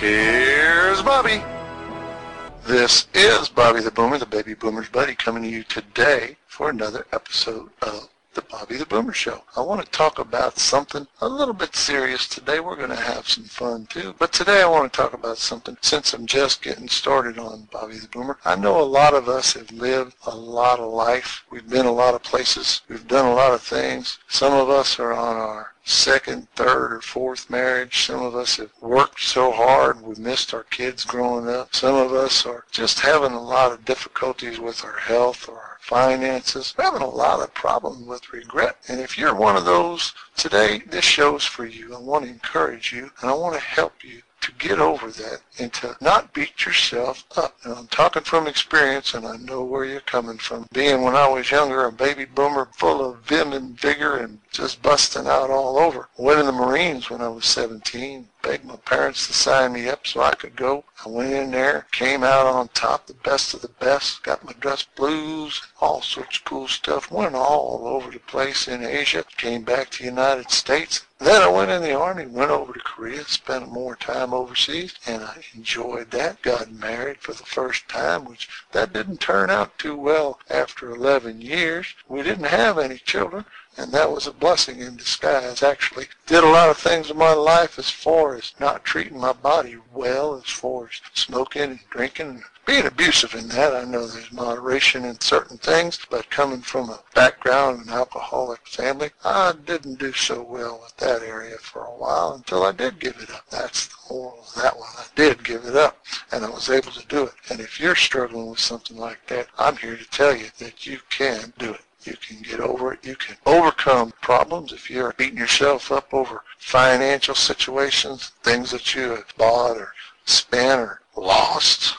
Here's Bobby. This is Bobby the Boomer, the baby boomer's buddy, coming to you today for another episode of the Bobby the Boomer Show. I want to talk about something a little bit serious today. We're going to have some fun too. But today I want to talk about something since I'm just getting started on Bobby the Boomer. I know a lot of us have lived a lot of life. We've been a lot of places. We've done a lot of things. Some of us are on our second, third, or fourth marriage. Some of us have worked so hard we've missed our kids growing up. Some of us are just having a lot of difficulties with our health or our finances. We're having a lot of problems with regret. And if you're one of those today, this show's for you. I want to encourage you and I want to help you to get over that and to not beat yourself up. I'm talking from experience and I know where you're coming from. Being when I was younger, a baby boomer full of vim and vigor and just busting out all over. Went in the Marines when I was 17. Begged my parents to sign me up so I could go. I went in there, came out on top, the best of the best, got my dress blues, all sorts of cool stuff. Went all over the place in Asia, came back to the United States. Then I went in the Army, went over to Korea, spent more time overseas, and I enjoyed that. Got married for the first time, which that didn't turn out too well after 11 years. We didn't have any children and that was a blessing in disguise actually. Did a lot of things in my life as far as not treating my body well, as far as smoking and drinking and being abusive in that. I know there's moderation in certain things, but coming from a background an alcoholic family, I didn't do so well with that area for a while until I did give it up. That's the moral of that one. I did give it up, and I was able to do it. And if you're struggling with something like that, I'm here to tell you that you can do it. You can get over it. You can overcome problems if you're beating yourself up over financial situations, things that you have bought or spent or lost.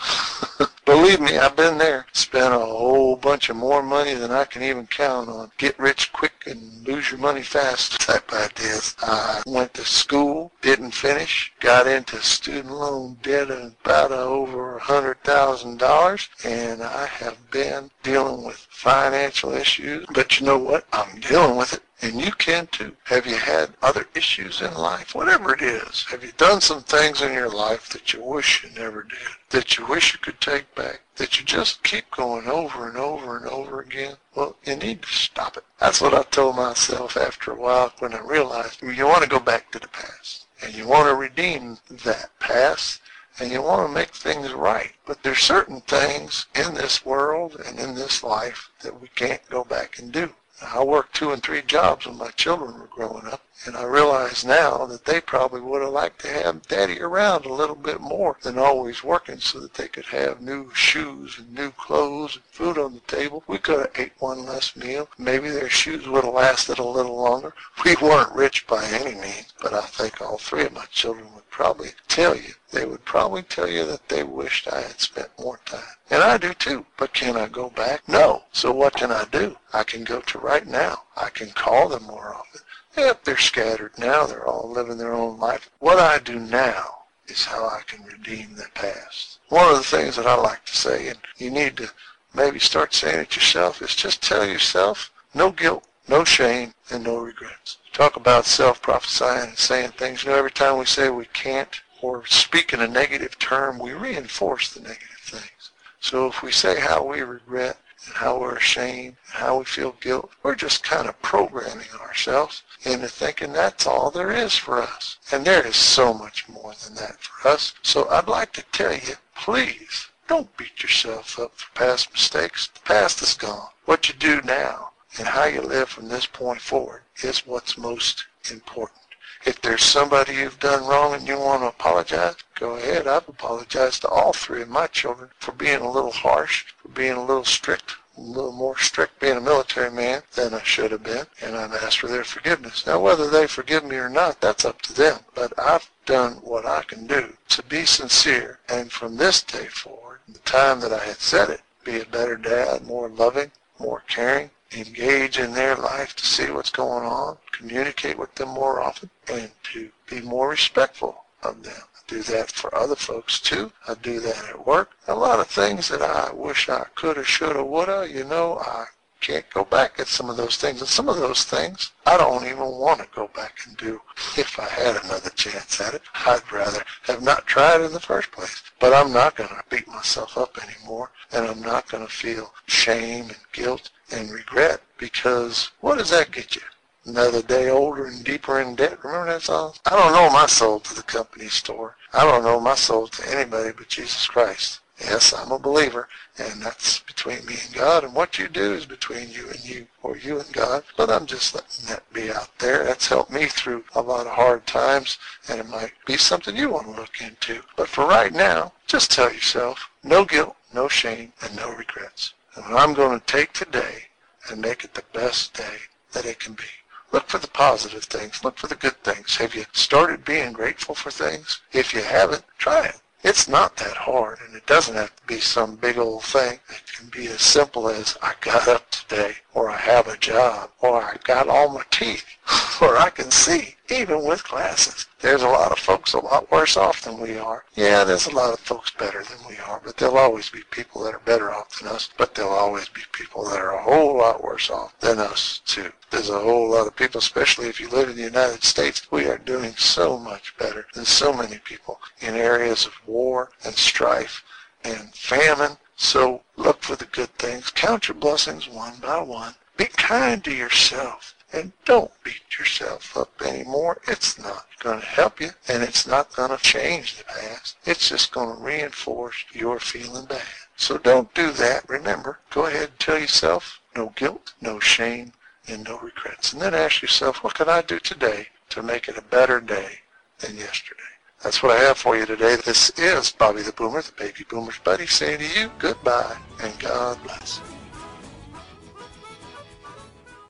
Believe me, I've been there. Spent a whole bunch of more money than I can even count on. Get rich quick and lose your money fast type ideas. I went to school, didn't finish, got into student loan debt of about over a hundred thousand dollars, and I have been dealing with financial issues. But you know what? I'm dealing with it. And you can too. Have you had other issues in life? Whatever it is. Have you done some things in your life that you wish you never? That you wish you could take back? That you just keep going over and over and over again? Well, you need to stop it. That's what I told myself after a while when I realized you want to go back to the past. And you want to redeem that past and you want to make things right. But there's certain things in this world and in this life that we can't go back and do. I worked two and three jobs when my children were growing up, and I realize now that they probably would have liked to have daddy around a little bit more than always working so that they could have new shoes and new clothes and food on the table. We could have ate one less meal. Maybe their shoes would have lasted a little longer. We weren't rich by any means, but I think all three of my children would probably tell you. They would probably tell you that they wished I had spent more time. And I do too. But can I go back? No. So what can I do? I can go to right now. I can call them more often. If they're scattered now, they're all living their own life. What I do now is how I can redeem the past. One of the things that I like to say, and you need to maybe start saying it yourself, is just tell yourself no guilt, no shame, and no regrets. Talk about self-prophesying and saying things. You know, every time we say we can't, or speak in a negative term, we reinforce the negative things. So if we say how we regret and how we're ashamed and how we feel guilt, we're just kind of programming ourselves into thinking that's all there is for us. And there is so much more than that for us. So I'd like to tell you, please, don't beat yourself up for past mistakes. The past is gone. What you do now and how you live from this point forward is what's most important. If there's somebody you've done wrong and you want to apologize, go ahead. I've apologized to all three of my children for being a little harsh, for being a little strict, a little more strict being a military man than I should have been, and I've asked for their forgiveness. Now, whether they forgive me or not, that's up to them. But I've done what I can do to be sincere, and from this day forward, the time that I had said it, be a better dad, more loving, more caring, engage in their life to see what's going on, communicate with them more often, and to be more respectful of them. I do that for other folks too. I do that at work. A lot of things that I wish I coulda, shoulda, woulda, you know, I can't go back at some of those things. And some of those things I don't even want to go back and do if I had another chance at it. I'd rather have not tried in the first place. But I'm not going to beat myself up anymore, and I'm not going to feel shame and guilt and regret because what does that get you? Another day older and deeper in debt. Remember that song? I don't know my soul to the company store. I don't know my soul to anybody but Jesus Christ. Yes, I'm a believer, and that's between me and God, and what you do is between you and you, or you and God, but I'm just letting that be out there. That's helped me through a lot of hard times, and it might be something you want to look into. But for right now, just tell yourself, no guilt, no shame, and no regrets. And I'm going to take today and make it the best day that it can be. Look for the positive things. Look for the good things. Have you started being grateful for things? If you haven't, try it. It's not that hard, and it doesn't have to be some big old thing. It can be as simple as I got up today, or I have a job, or I got all my teeth, or I can see, even with glasses. There's a lot of folks a lot worse off than we are. Yeah, there's a lot of folks better than we are, but there'll always be people that are better off than us, but there'll always be people that are a whole lot worse off than us, too. There's a whole lot of people, especially if you live in the United States, we are doing so much better than so many people in areas of war and strife and famine. So look for the good things. Count your blessings one by one. Be kind to yourself. And don't beat yourself up anymore. It's not going to help you, and it's not going to change the past. It's just going to reinforce your feeling bad. So don't do that. Remember, go ahead and tell yourself no guilt, no shame, and no regrets. And then ask yourself, what can I do today to make it a better day than yesterday? That's what I have for you today. This is Bobby the Boomer, the baby boomer's buddy, saying to you goodbye and God bless.